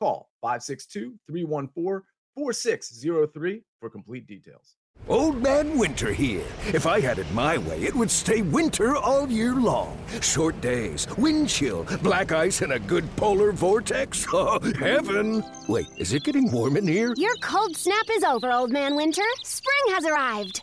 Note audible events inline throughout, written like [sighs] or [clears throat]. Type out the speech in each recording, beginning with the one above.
Call 562 314 4603 for complete details. Old Man Winter here. If I had it my way, it would stay winter all year long. Short days, wind chill, black ice, and a good polar vortex. [laughs] Oh, heaven! Wait, is it getting warm in here? Your cold snap is over, Old Man Winter. Spring has arrived.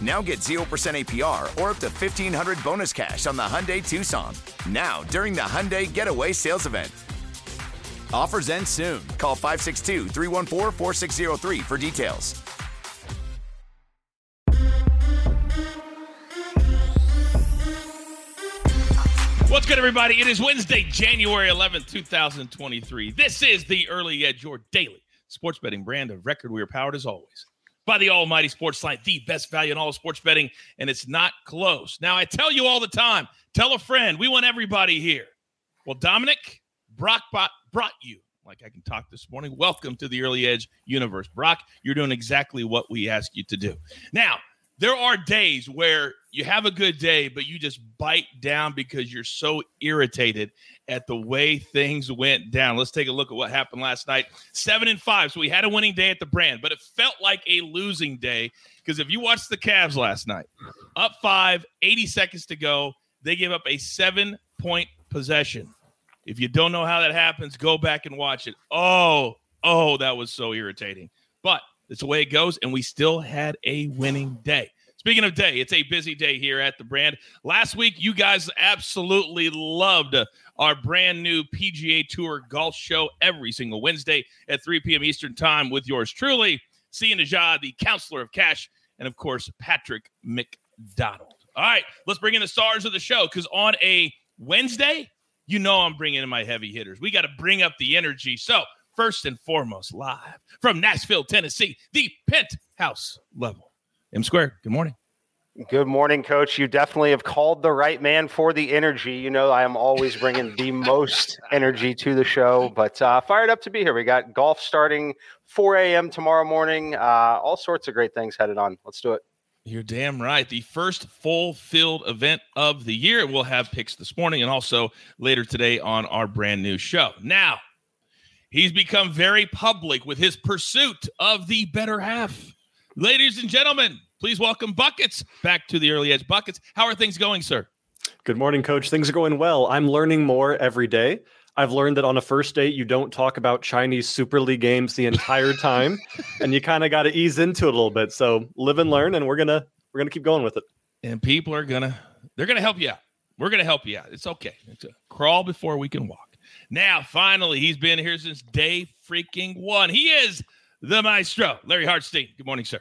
Now get 0% APR or up to 1500 bonus cash on the Hyundai Tucson. Now, during the Hyundai Getaway Sales Event. Offers end soon. Call 562 314 4603 for details. What's good, everybody? It is Wednesday, January 11th, 2023. This is the Early Edge, your daily sports betting brand of record. We are powered as always by the Almighty SportsLine, the best value in all of sports betting, and it's not close. Now, I tell you all the time, tell a friend, we want everybody here. Well, Dominic Brock brought you, like I can talk this morning. Welcome to the Early Edge universe. Brock, you're doing exactly what we ask you to do. Now, there are days where you have a good day, but you just bite down because you're so irritated at the way things went down. Let's take a look at what happened last night. Seven and five. So we had a winning day at the brand, but it felt like a losing day because if you watched the Cavs last night, up five, 80 seconds to go, they gave up a seven point possession. If you don't know how that happens, go back and watch it. Oh, oh, that was so irritating. But it's the way it goes, and we still had a winning day. Speaking of day, it's a busy day here at the brand. Last week, you guys absolutely loved our brand new PGA Tour golf show every single Wednesday at 3 p.m. Eastern Time with yours truly, Sia Nejad, the counselor of cash, and of course, Patrick McDonald. All right, let's bring in the stars of the show because on a Wednesday, you know I'm bringing in my heavy hitters. We got to bring up the energy. So, first and foremost, live from Nashville, Tennessee, the penthouse level. M Square, good morning. Good morning, coach. You definitely have called the right man for the energy. You know, I am always bringing the most energy to the show, but uh, fired up to be here. We got golf starting 4 a.m. tomorrow morning. Uh, all sorts of great things headed on. Let's do it. You're damn right. The first full field event of the year. We'll have picks this morning and also later today on our brand new show. Now, he's become very public with his pursuit of the better half. Ladies and gentlemen, please welcome Buckets back to the Early Edge. Buckets, how are things going, sir? Good morning, coach. Things are going well. I'm learning more every day. I've learned that on a first date, you don't talk about Chinese Super League games the entire [laughs] time, and you kind of got to ease into it a little bit. So live and learn, and we're gonna we're gonna keep going with it. And people are gonna they're gonna help you out. We're gonna help you out. It's okay. It's a crawl before we can walk. Now, finally, he's been here since day freaking one. He is the maestro, Larry Hartstein. Good morning, sir.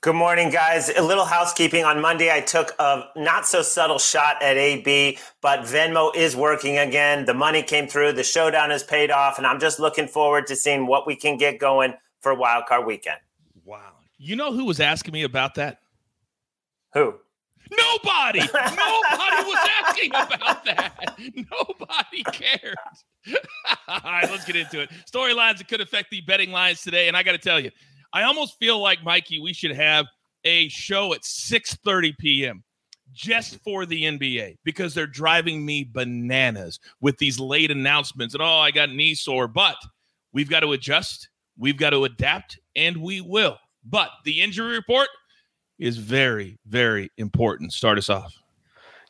Good morning, guys. A little housekeeping. On Monday, I took a not so subtle shot at AB, but Venmo is working again. The money came through. The showdown has paid off, and I'm just looking forward to seeing what we can get going for Wildcard Weekend. Wow. You know who was asking me about that? Who? Nobody. [laughs] Nobody was asking about that. Nobody cared. [laughs] All right, let's get into it. Storylines that could affect the betting lines today. And I got to tell you, I almost feel like Mikey, we should have a show at 6:30 p.m. just for the NBA because they're driving me bananas with these late announcements and oh, I got knee sore, but we've got to adjust, we've got to adapt, and we will. But the injury report is very, very important. Start us off.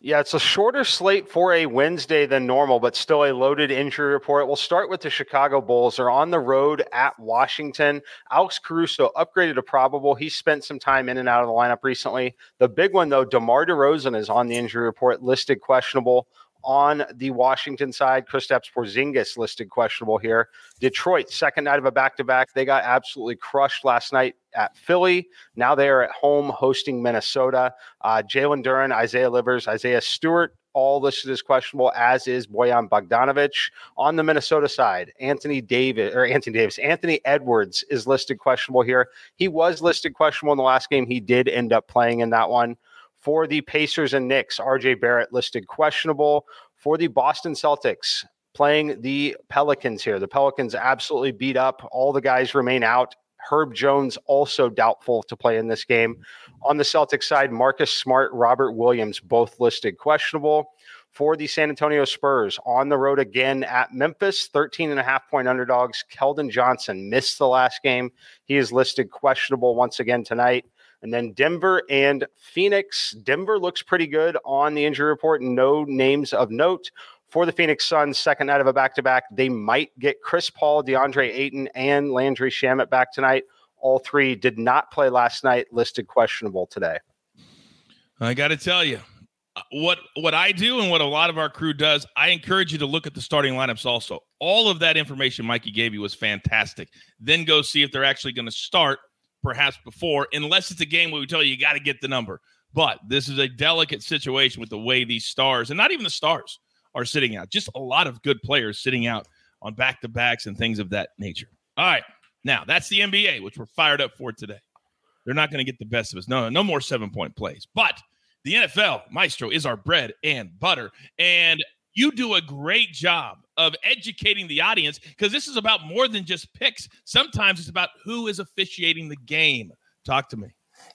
Yeah, it's a shorter slate for a Wednesday than normal, but still a loaded injury report. We'll start with the Chicago Bulls. They're on the road at Washington. Alex Caruso upgraded to probable. He spent some time in and out of the lineup recently. The big one, though, DeMar DeRozan is on the injury report, listed questionable on the Washington side. Kristaps Porzingis listed questionable here. Detroit, second night of a back-to-back. They got absolutely crushed last night at Philly. Now they are at home hosting Minnesota. Uh, Jalen Duren, Isaiah Livers, Isaiah Stewart, all listed as questionable, as is Bojan Bogdanovich. On the Minnesota side, Anthony Davis or Anthony Davis, Anthony Edwards is listed questionable here. He was listed questionable in the last game. He did end up playing in that one. For the Pacers and Knicks, RJ Barrett listed questionable. For the Boston Celtics, playing the Pelicans here. The Pelicans absolutely beat up. All the guys remain out. Herb Jones also doubtful to play in this game. On the Celtics side, Marcus Smart, Robert Williams, both listed questionable. For the San Antonio Spurs, on the road again at Memphis, 13 and a half point underdogs. Keldon Johnson missed the last game. He is listed questionable once again tonight. And then Denver and Phoenix. Denver looks pretty good on the injury report. No names of note. For the Phoenix Suns, second night of a back to back, they might get Chris Paul, DeAndre Ayton, and Landry Shamet back tonight. All three did not play last night, listed questionable today. I got to tell you, uh, what what I do and what a lot of our crew does, I encourage you to look at the starting lineups also. All of that information Mikey gave you was fantastic. Then go see if they're actually going to start perhaps before, unless it's a game where we tell you you got to get the number. But this is a delicate situation with the way these stars, and not even the stars, are sitting out. Just a lot of good players sitting out on back to backs and things of that nature. All right. Now, that's the NBA, which we're fired up for today. They're not going to get the best of us. No, no more seven point plays. But the NFL, Maestro, is our bread and butter. And you do a great job of educating the audience because this is about more than just picks. Sometimes it's about who is officiating the game. Talk to me.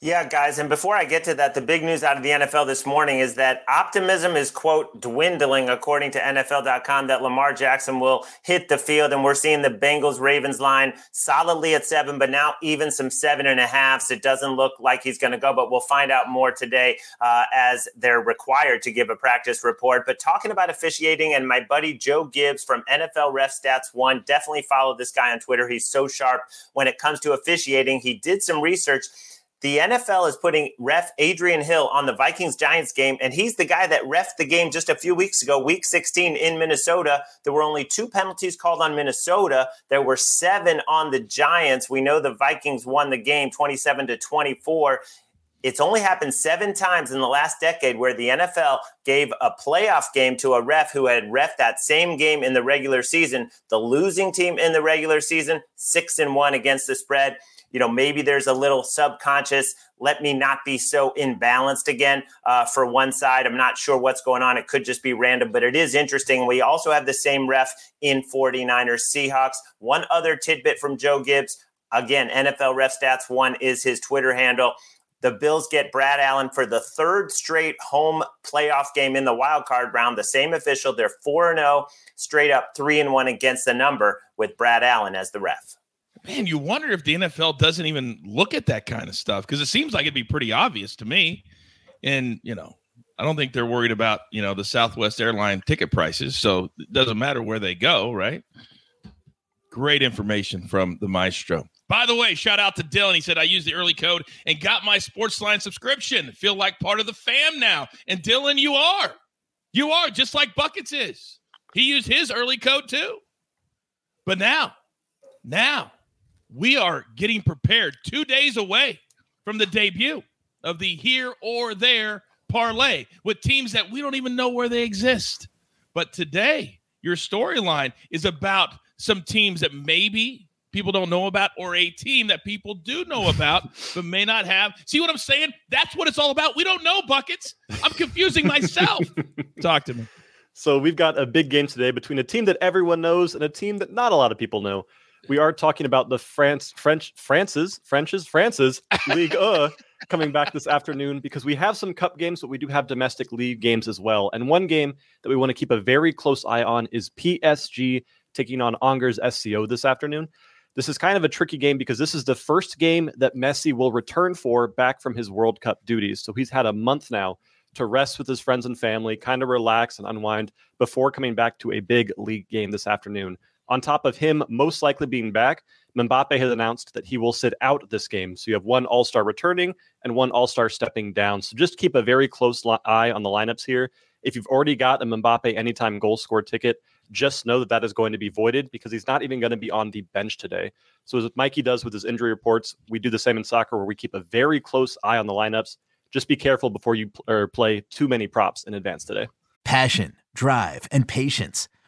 Yeah, guys. And before I get to that, the big news out of the NFL this morning is that optimism is, quote, dwindling, according to NFL.com, that Lamar Jackson will hit the field. And we're seeing the Bengals Ravens line solidly at seven, but now even some seven and a halfs. It doesn't look like he's going to go, but we'll find out more today uh, as they're required to give a practice report. But talking about officiating, and my buddy Joe Gibbs from NFL Ref Stats One, definitely follow this guy on Twitter. He's so sharp when it comes to officiating. He did some research the NFL is putting ref Adrian Hill on the Vikings Giants game, and he's the guy that refed the game just a few weeks ago, week 16 in Minnesota. There were only two penalties called on Minnesota. There were seven on the Giants. We know the Vikings won the game 27 to 24. It's only happened seven times in the last decade where the NFL gave a playoff game to a ref who had ref that same game in the regular season. The losing team in the regular season, six and one against the spread you know, maybe there's a little subconscious, let me not be so imbalanced again uh, for one side. I'm not sure what's going on. It could just be random, but it is interesting. We also have the same ref in 49ers Seahawks. One other tidbit from Joe Gibbs. Again, NFL Ref Stats One is his Twitter handle. The Bills get Brad Allen for the third straight home playoff game in the wild card round. The same official. They're 4 0, straight up 3 and 1 against the number with Brad Allen as the ref man, you wonder if the NFL doesn't even look at that kind of stuff because it seems like it'd be pretty obvious to me. And, you know, I don't think they're worried about, you know, the Southwest airline ticket prices. So it doesn't matter where they go, right? Great information from the maestro. By the way, shout out to Dylan. He said, I used the early code and got my Sportsline subscription. Feel like part of the fam now. And Dylan, you are. You are, just like Buckets is. He used his early code too. But now, now, we are getting prepared two days away from the debut of the here or there parlay with teams that we don't even know where they exist. But today, your storyline is about some teams that maybe people don't know about or a team that people do know about but may not have. See what I'm saying? That's what it's all about. We don't know buckets. I'm confusing myself. [laughs] Talk to me. So we've got a big game today between a team that everyone knows and a team that not a lot of people know we are talking about the France, French, France's, French's, France's League uh, [laughs] coming back this afternoon because we have some cup games, but we do have domestic league games as well. And one game that we want to keep a very close eye on is PSG taking on Angers SCO this afternoon. This is kind of a tricky game because this is the first game that Messi will return for back from his World Cup duties. So he's had a month now to rest with his friends and family, kind of relax and unwind before coming back to a big league game this afternoon. On top of him most likely being back, Mbappe has announced that he will sit out this game. So you have one All Star returning and one All Star stepping down. So just keep a very close li- eye on the lineups here. If you've already got a Mbappe anytime goal score ticket, just know that that is going to be voided because he's not even going to be on the bench today. So as Mikey does with his injury reports, we do the same in soccer where we keep a very close eye on the lineups. Just be careful before you pl- play too many props in advance today. Passion, drive, and patience.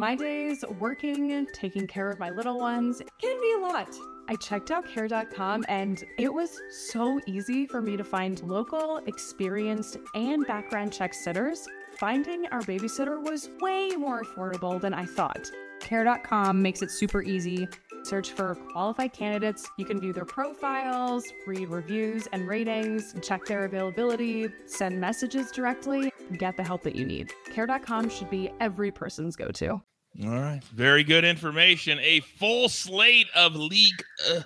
My days working, taking care of my little ones can be a lot. I checked out care.com and it was so easy for me to find local, experienced, and background check sitters. Finding our babysitter was way more affordable than I thought. Care.com makes it super easy. Search for qualified candidates. You can view their profiles, read reviews and ratings, check their availability, send messages directly, get the help that you need. Care.com should be every person's go to. All right. Very good information. A full slate of league uh,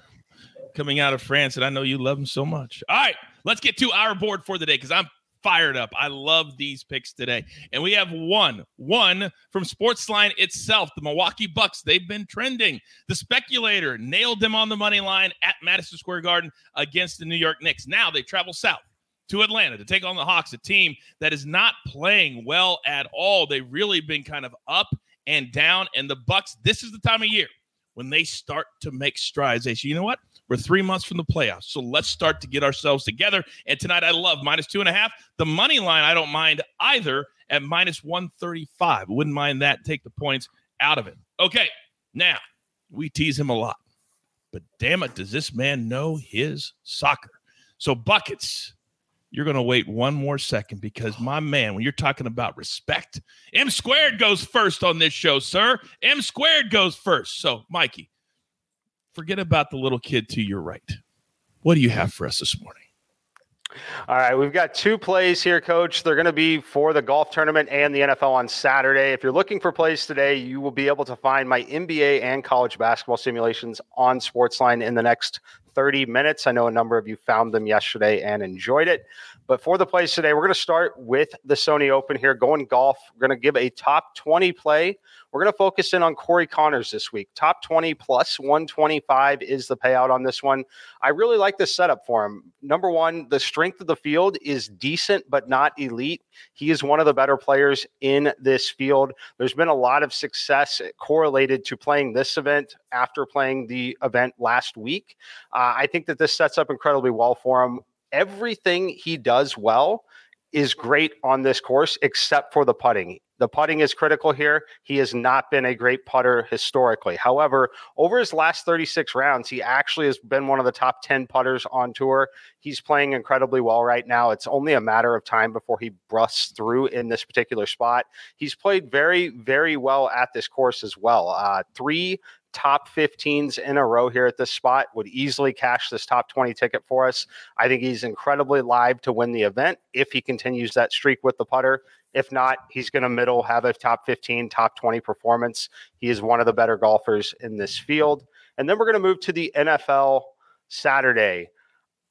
coming out of France, and I know you love them so much. All right. Let's get to our board for the day because I'm fired up. I love these picks today. And we have one, one from Sportsline itself, the Milwaukee Bucks. They've been trending. The speculator nailed them on the money line at Madison Square Garden against the New York Knicks. Now they travel south to Atlanta to take on the Hawks, a team that is not playing well at all. They've really been kind of up and down. And the Bucks, this is the time of year when they start to make strides. They say, you know what? We're three months from the playoffs. So let's start to get ourselves together. And tonight I love minus two and a half. The money line, I don't mind either at minus 135. Wouldn't mind that. Take the points out of it. Okay. Now we tease him a lot, but damn it, does this man know his soccer? So buckets. You're going to wait one more second because my man, when you're talking about respect, M squared goes first on this show, sir. M squared goes first. So, Mikey, forget about the little kid to your right. What do you have for us this morning? All right, we've got two plays here, coach. They're going to be for the golf tournament and the NFL on Saturday. If you're looking for plays today, you will be able to find my NBA and college basketball simulations on Sportsline in the next 30 minutes. I know a number of you found them yesterday and enjoyed it. But for the plays today, we're going to start with the Sony Open here, going golf. We're going to give a top 20 play. We're going to focus in on Corey Conners this week. Top 20 plus 125 is the payout on this one. I really like this setup for him. Number one, the strength of the field is decent, but not elite. He is one of the better players in this field. There's been a lot of success correlated to playing this event after playing the event last week. Uh, I think that this sets up incredibly well for him everything he does well is great on this course except for the putting. The putting is critical here. He has not been a great putter historically. However, over his last 36 rounds, he actually has been one of the top 10 putters on tour. He's playing incredibly well right now. It's only a matter of time before he busts through in this particular spot. He's played very, very well at this course as well. Uh, three top 15s in a row here at this spot would easily cash this top 20 ticket for us. I think he's incredibly live to win the event if he continues that streak with the putter. If not, he's going to middle have a top 15, top 20 performance. He is one of the better golfers in this field. And then we're going to move to the NFL Saturday.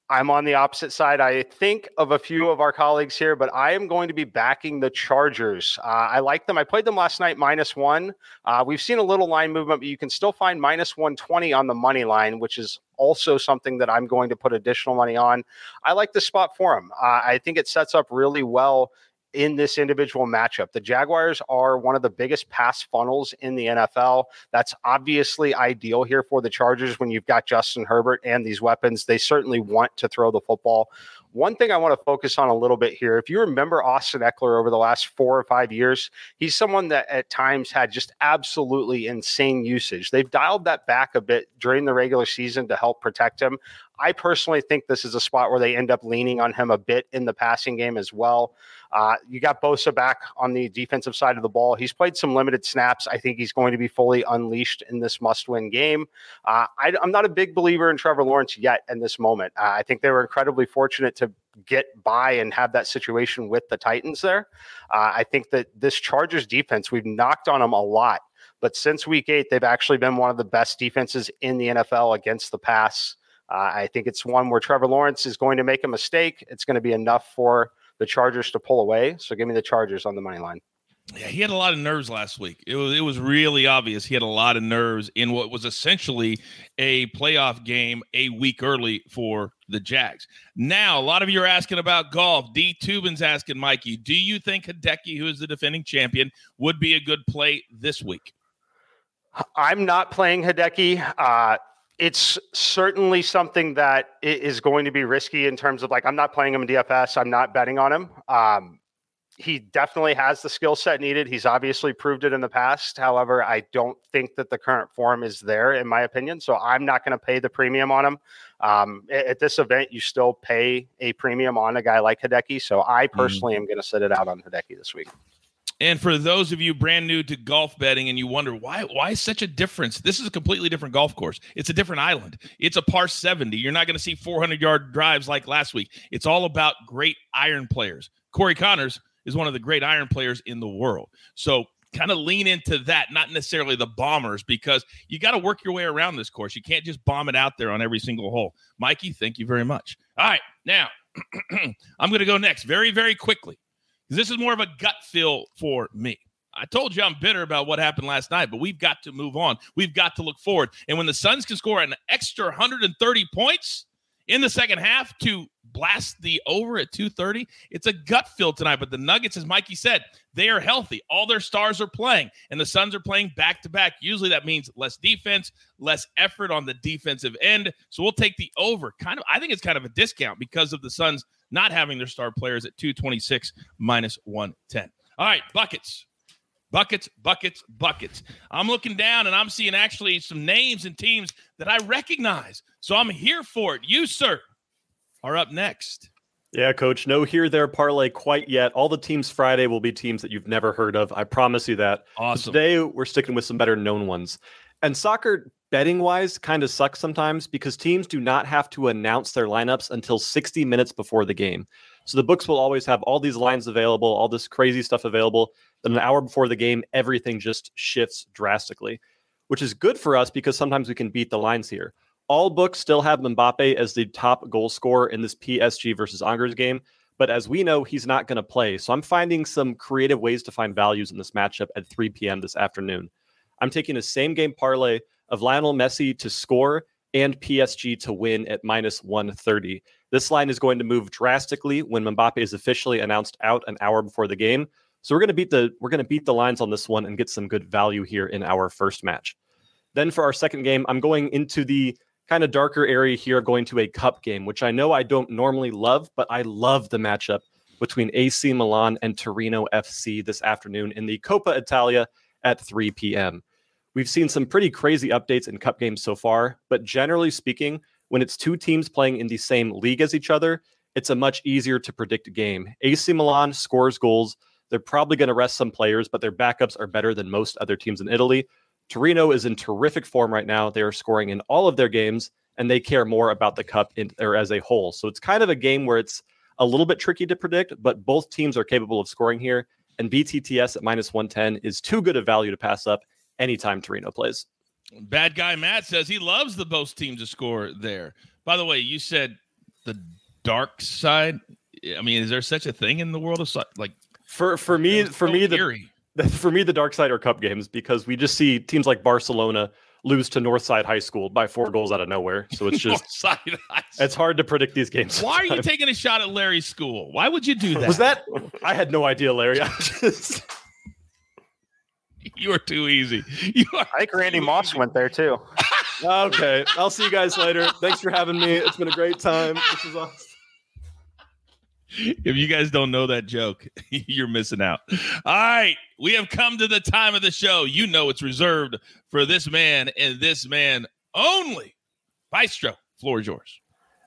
I'm on the opposite side. I think of a few of our colleagues here, but I am going to be backing the Chargers. Uh, I like them. I played them last night minus one. Uh, we've seen a little line movement, but you can still find minus 120 on the money line, which is also something that I'm going to put additional money on. I like the spot for them. Uh, I think it sets up really well in this individual matchup. The Jaguars are one of the biggest pass funnels in the NFL. That's obviously ideal here for the Chargers when you've got Justin Herbert and these weapons. They certainly want to throw the football. One thing I want to focus on a little bit here. If you remember Austin Ekeler over the last four or five years, he's someone that at times had just absolutely insane usage. They've dialed that back a bit during the regular season to help protect him. I personally think this is a spot where they end up leaning on him a bit in the passing game as well. Uh, you got Bosa back on the defensive side of the ball. He's played some limited snaps. I think he's going to be fully unleashed in this must win game. Uh, I, am not a big believer in Trevor Lawrence yet in this moment. Uh, I think they were incredibly fortunate to get by and have that situation with the Titans there. Uh, I think that this Chargers defense, we've knocked on them a lot. But since week eight, they've actually been one of the best defenses in the NFL against the pass. Uh, I think it's one where Trevor Lawrence is going to make a mistake. It's going to be enough for the Chargers to pull away. So give me the Chargers on the money line. Yeah, he had a lot of nerves last week. It was it was really obvious he had a lot of nerves in what was essentially a playoff game a week early for the Jags. Now, a lot of you are asking about golf. D Tubin's asking Mikey, do you think Hideki, who is the defending champion, would be a good play this week? I'm not playing Hideki. Uh, it's certainly something that is going to be risky in terms of like I'm not playing him in DFS. I'm not betting on him. Um, he definitely has the skill set needed. He's obviously proved it in the past. However, I don't think that the current form is there, in my opinion. So I'm not going to pay the premium on him. Um, at this event, you still pay a premium on a guy like Hideki. So I mm-hmm. personally mm. am going to sit it out on Hideki this week. And for those of you brand new to golf betting and you wonder why why such a difference? This is a completely different golf course. It's a different island. It's a par 70. You're not going to see 400 yard drives like last week. It's all about great iron players. Corey Conners is one of the great iron players in the world. So kind of lean into that, not necessarily the bombers, because you got to work your way around this course. You can't just bomb it out there on every single hole. Mikey, thank you very much. All right, now [clears throat] I'm going to go next very, very quickly. This is more of a gut feel for me. I told you I'm bitter about what happened last night, but we've got to move on. We've got to look forward. And when the Suns can score an extra 130 points in the second half to blast the over at 230, it's a gut feel tonight. But the Nuggets, as Mikey said, they are healthy. All their stars are playing, and the Suns are playing back to back. Usually that means less defense, less effort on the defensive end. So we'll take the over. Kind of, I think it's kind of a discount because of the Suns not having their star players at 226 minus 110. All right, buckets. Buckets, buckets, buckets. I'm looking down and I'm seeing actually some names and teams that I recognize. So I'm here for it. You, sir, are up next. Yeah, coach. No here there parlay quite yet. All the teams Friday will be teams that you've never heard of. I promise you that. Awesome. But today we're sticking with some better known ones. And soccer betting wise kind of sucks sometimes because teams do not have to announce their lineups until 60 minutes before the game. So the books will always have all these lines available, all this crazy stuff available. Then an hour before the game, everything just shifts drastically, which is good for us because sometimes we can beat the lines here. All books still have Mbappe as the top goal scorer in this PSG versus Angers game, but as we know, he's not going to play. So I'm finding some creative ways to find values in this matchup at 3 p.m. this afternoon. I'm taking a same game parlay of Lionel Messi to score and PSG to win at minus 130. This line is going to move drastically when Mbappe is officially announced out an hour before the game. So we're going to beat the we're going to beat the lines on this one and get some good value here in our first match. Then for our second game, I'm going into the kind of darker area here, going to a cup game, which I know I don't normally love, but I love the matchup between AC Milan and Torino FC this afternoon in the Coppa Italia at 3 p.m. We've seen some pretty crazy updates in cup games so far, but generally speaking, when it's two teams playing in the same league as each other, it's a much easier to predict game. AC Milan scores goals. They're probably going to rest some players, but their backups are better than most other teams in Italy. Torino is in terrific form right now. They are scoring in all of their games, and they care more about the cup in, or as a whole. So it's kind of a game where it's a little bit tricky to predict, but both teams are capable of scoring here. And BTTS at minus 110 is too good a value to pass up anytime Torino plays. Bad guy Matt says he loves the both teams to score there. By the way, you said the dark side. I mean, is there such a thing in the world of like for for me for so me the, the, [laughs] for me the dark side are cup games because we just see teams like Barcelona lose to Northside High School by four goals out of nowhere. So it's [laughs] just it's hard to predict these games. Why are you [laughs] taking a shot at Larry's school? Why would you do that? Was that I had no idea, Larry. I just [laughs] you are too easy. [laughs] You are I think Randy Moss easy. went there too. [laughs] okay. I'll see you guys later. Thanks for having me. It's been a great time. This is awesome. if you guys don't know that joke, you're missing out. All right, we have come to the time of the show. You know it's reserved for this man and this man only. Maestro, floor is yours.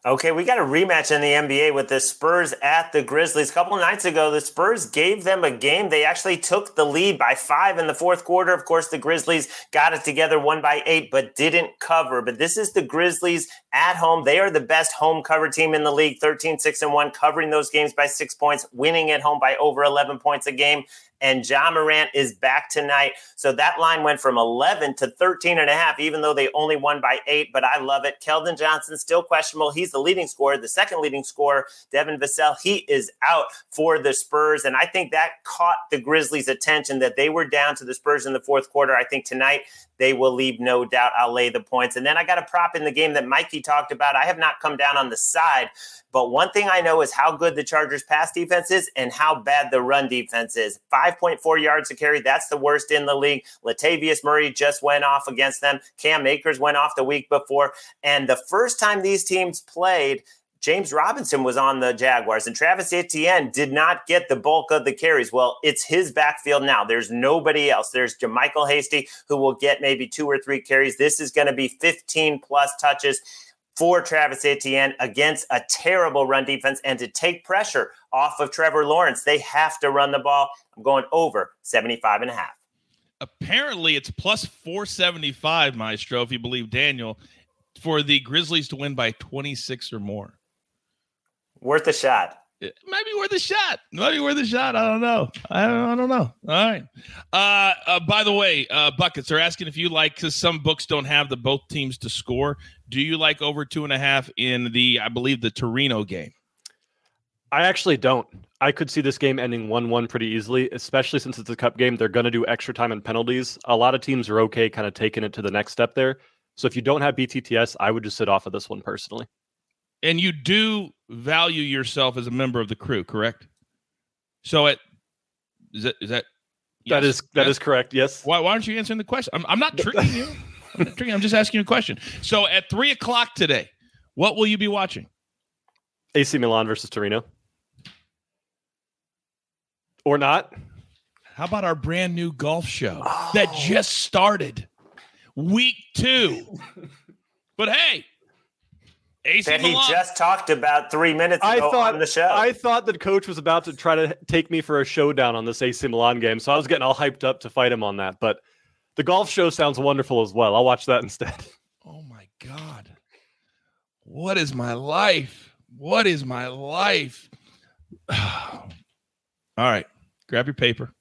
Okay, we got a rematch in the NBA with the Spurs at the Grizzlies. A couple nights ago, the Spurs gave them a game. They actually took the lead by five in the fourth quarter. Of course, the Grizzlies got it together one by eight, but didn't cover. But this is the Grizzlies at home. They are the best home cover team in the league 13, 6, and 1, covering those games by six points, winning at home by over 11 points a game and Ja Morant is back tonight. So that line went from 11 to 13 and a half, even though they only won by eight. But I love it. Keldon Johnson still questionable. He's the leading scorer. The second leading scorer, Devin Vassell, he is out for the Spurs. And I think that caught the Grizzlies' attention that they were down to the Spurs in the fourth quarter. I think tonight they will leave no doubt. I'll lay the points. And then I got a prop in the game that Mikey talked about. I have not come down on the side, but one thing I know is how good the Chargers pass defense is and how bad the run defense is. 5.4 yards to carry, that's the worst in the league. Latavius Murray just went off against them. Cam Akers went off the week before. And the first time these teams played, James Robinson was on the Jaguars and Travis Etienne did not get the bulk of the carries. Well, it's his backfield now. There's nobody else. There's JaMycal Hasty who will get maybe two or three carries. This is going to be 15 plus touches for Travis Etienne against a terrible run defense and to take pressure off of Trevor Lawrence. They have to run the ball. I'm going over 75 and a half. Apparently, it's plus 475, Maestro, if you believe Daniel, for the Grizzlies to win by 26 or more. Worth a shot. It might be worth a shot. Might be worth a shot. I don't know. I don't, I don't know. All right. Uh, uh, by the way, uh, buckets are asking if you like because some books don't have the both teams to score. Do you like over two and a half in the, I believe, the Torino game? I actually don't. I could see this game ending 1 1 pretty easily, especially since it's a cup game. They're going to do extra time and penalties. A lot of teams are okay kind of taking it to the next step there. So if you don't have BTTS, I would just sit off of this one personally. And you do value yourself as a member of the crew, correct? So it is that is that yes? that is that yes? is correct. Yes. Why, why aren't you answering the question? I'm, I'm not tricking you. I'm, not tricking, I'm just asking you a question. So at three o'clock today, what will you be watching? AC Milan versus Torino. Or not? How about our brand new golf show oh. that just started? Week two. but hey, AC that Milan. he just talked about three minutes ago I thought, on the show. I thought that coach was about to try to take me for a showdown on this AC Milan game, so I was getting all hyped up to fight him on that. But the golf show sounds wonderful as well. I'll watch that [laughs] instead. Oh my god, what is my life? What is my life? [sighs] all right, grab your paper,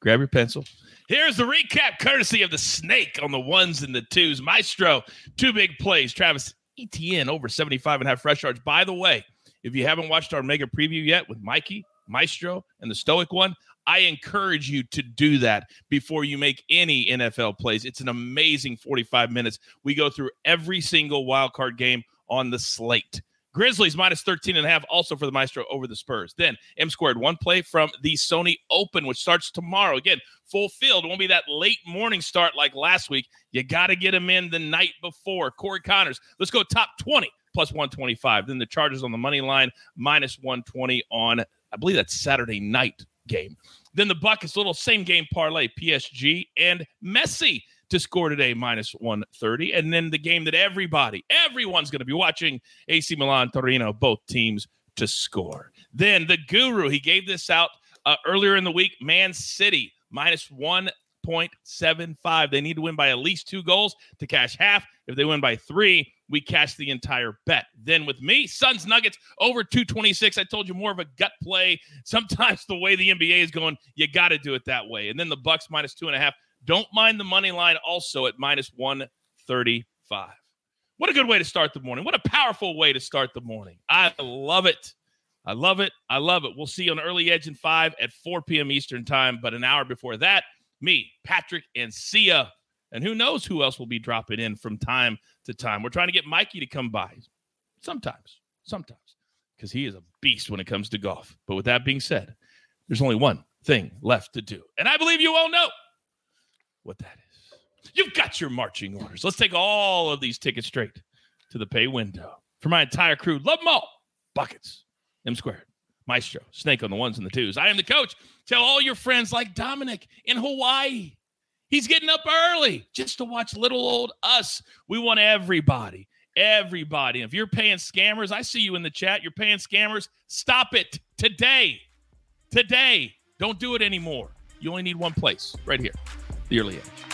grab your pencil. Here's the recap, courtesy of the snake on the ones and the twos. Maestro, two big plays. Travis Etienne over 75 and a half fresh yards. By the way, if you haven't watched our mega preview yet with Mikey, Maestro, and the Stoic one, I encourage you to do that before you make any NFL plays. It's an amazing 45 minutes. We go through every single wild card game on the slate. Grizzlies minus 13 and a half also for the Maestro over the Spurs. Then M squared one play from the Sony Open, which starts tomorrow. Again, full field. Won't be that late morning start like last week. You got to get them in the night before. Corey Conners, let's go top 20 plus 125. Then the Chargers on the money line minus 120 on, I believe that's Saturday night game. Then the Buckets, little same game parlay, PSG and Messi to score today, minus 130. And then the game that everybody, everyone's going to be watching AC Milan, Torino, both teams to score. Then the guru, he gave this out uh, earlier in the week Man City, minus 1.75. They need to win by at least two goals to cash half. If they win by three, we cash the entire bet. Then with me, Suns Nuggets over 226. I told you more of a gut play. Sometimes the way the NBA is going, you got to do it that way. And then the Bucks minus two and a half. Don't mind the money line also at minus 135. What a good way to start the morning. What a powerful way to start the morning. I love it. I love it. I love it. We'll see you on Early Edge in 5 at 4 p.m. Eastern Time. But an hour before that, me, Patrick, and Sia. And who knows who else will be dropping in from time to time. We're trying to get Mikey to come by sometimes, sometimes, because he is a beast when it comes to golf. But with that being said, there's only one thing left to do. And I believe you all know what that is. You've got your marching orders. Let's take all of these tickets straight to the pay window. For my entire crew, love them all. Buckets, M squared, Maestro, Snake on the ones and the twos. I am the coach. Tell all your friends like Dominic in Hawaii. He's getting up early just to watch little old us. We want everybody, everybody. If you're paying scammers, I see you in the chat. You're paying scammers. Stop it today. Today. Don't do it anymore. You only need one place right here, the early edge.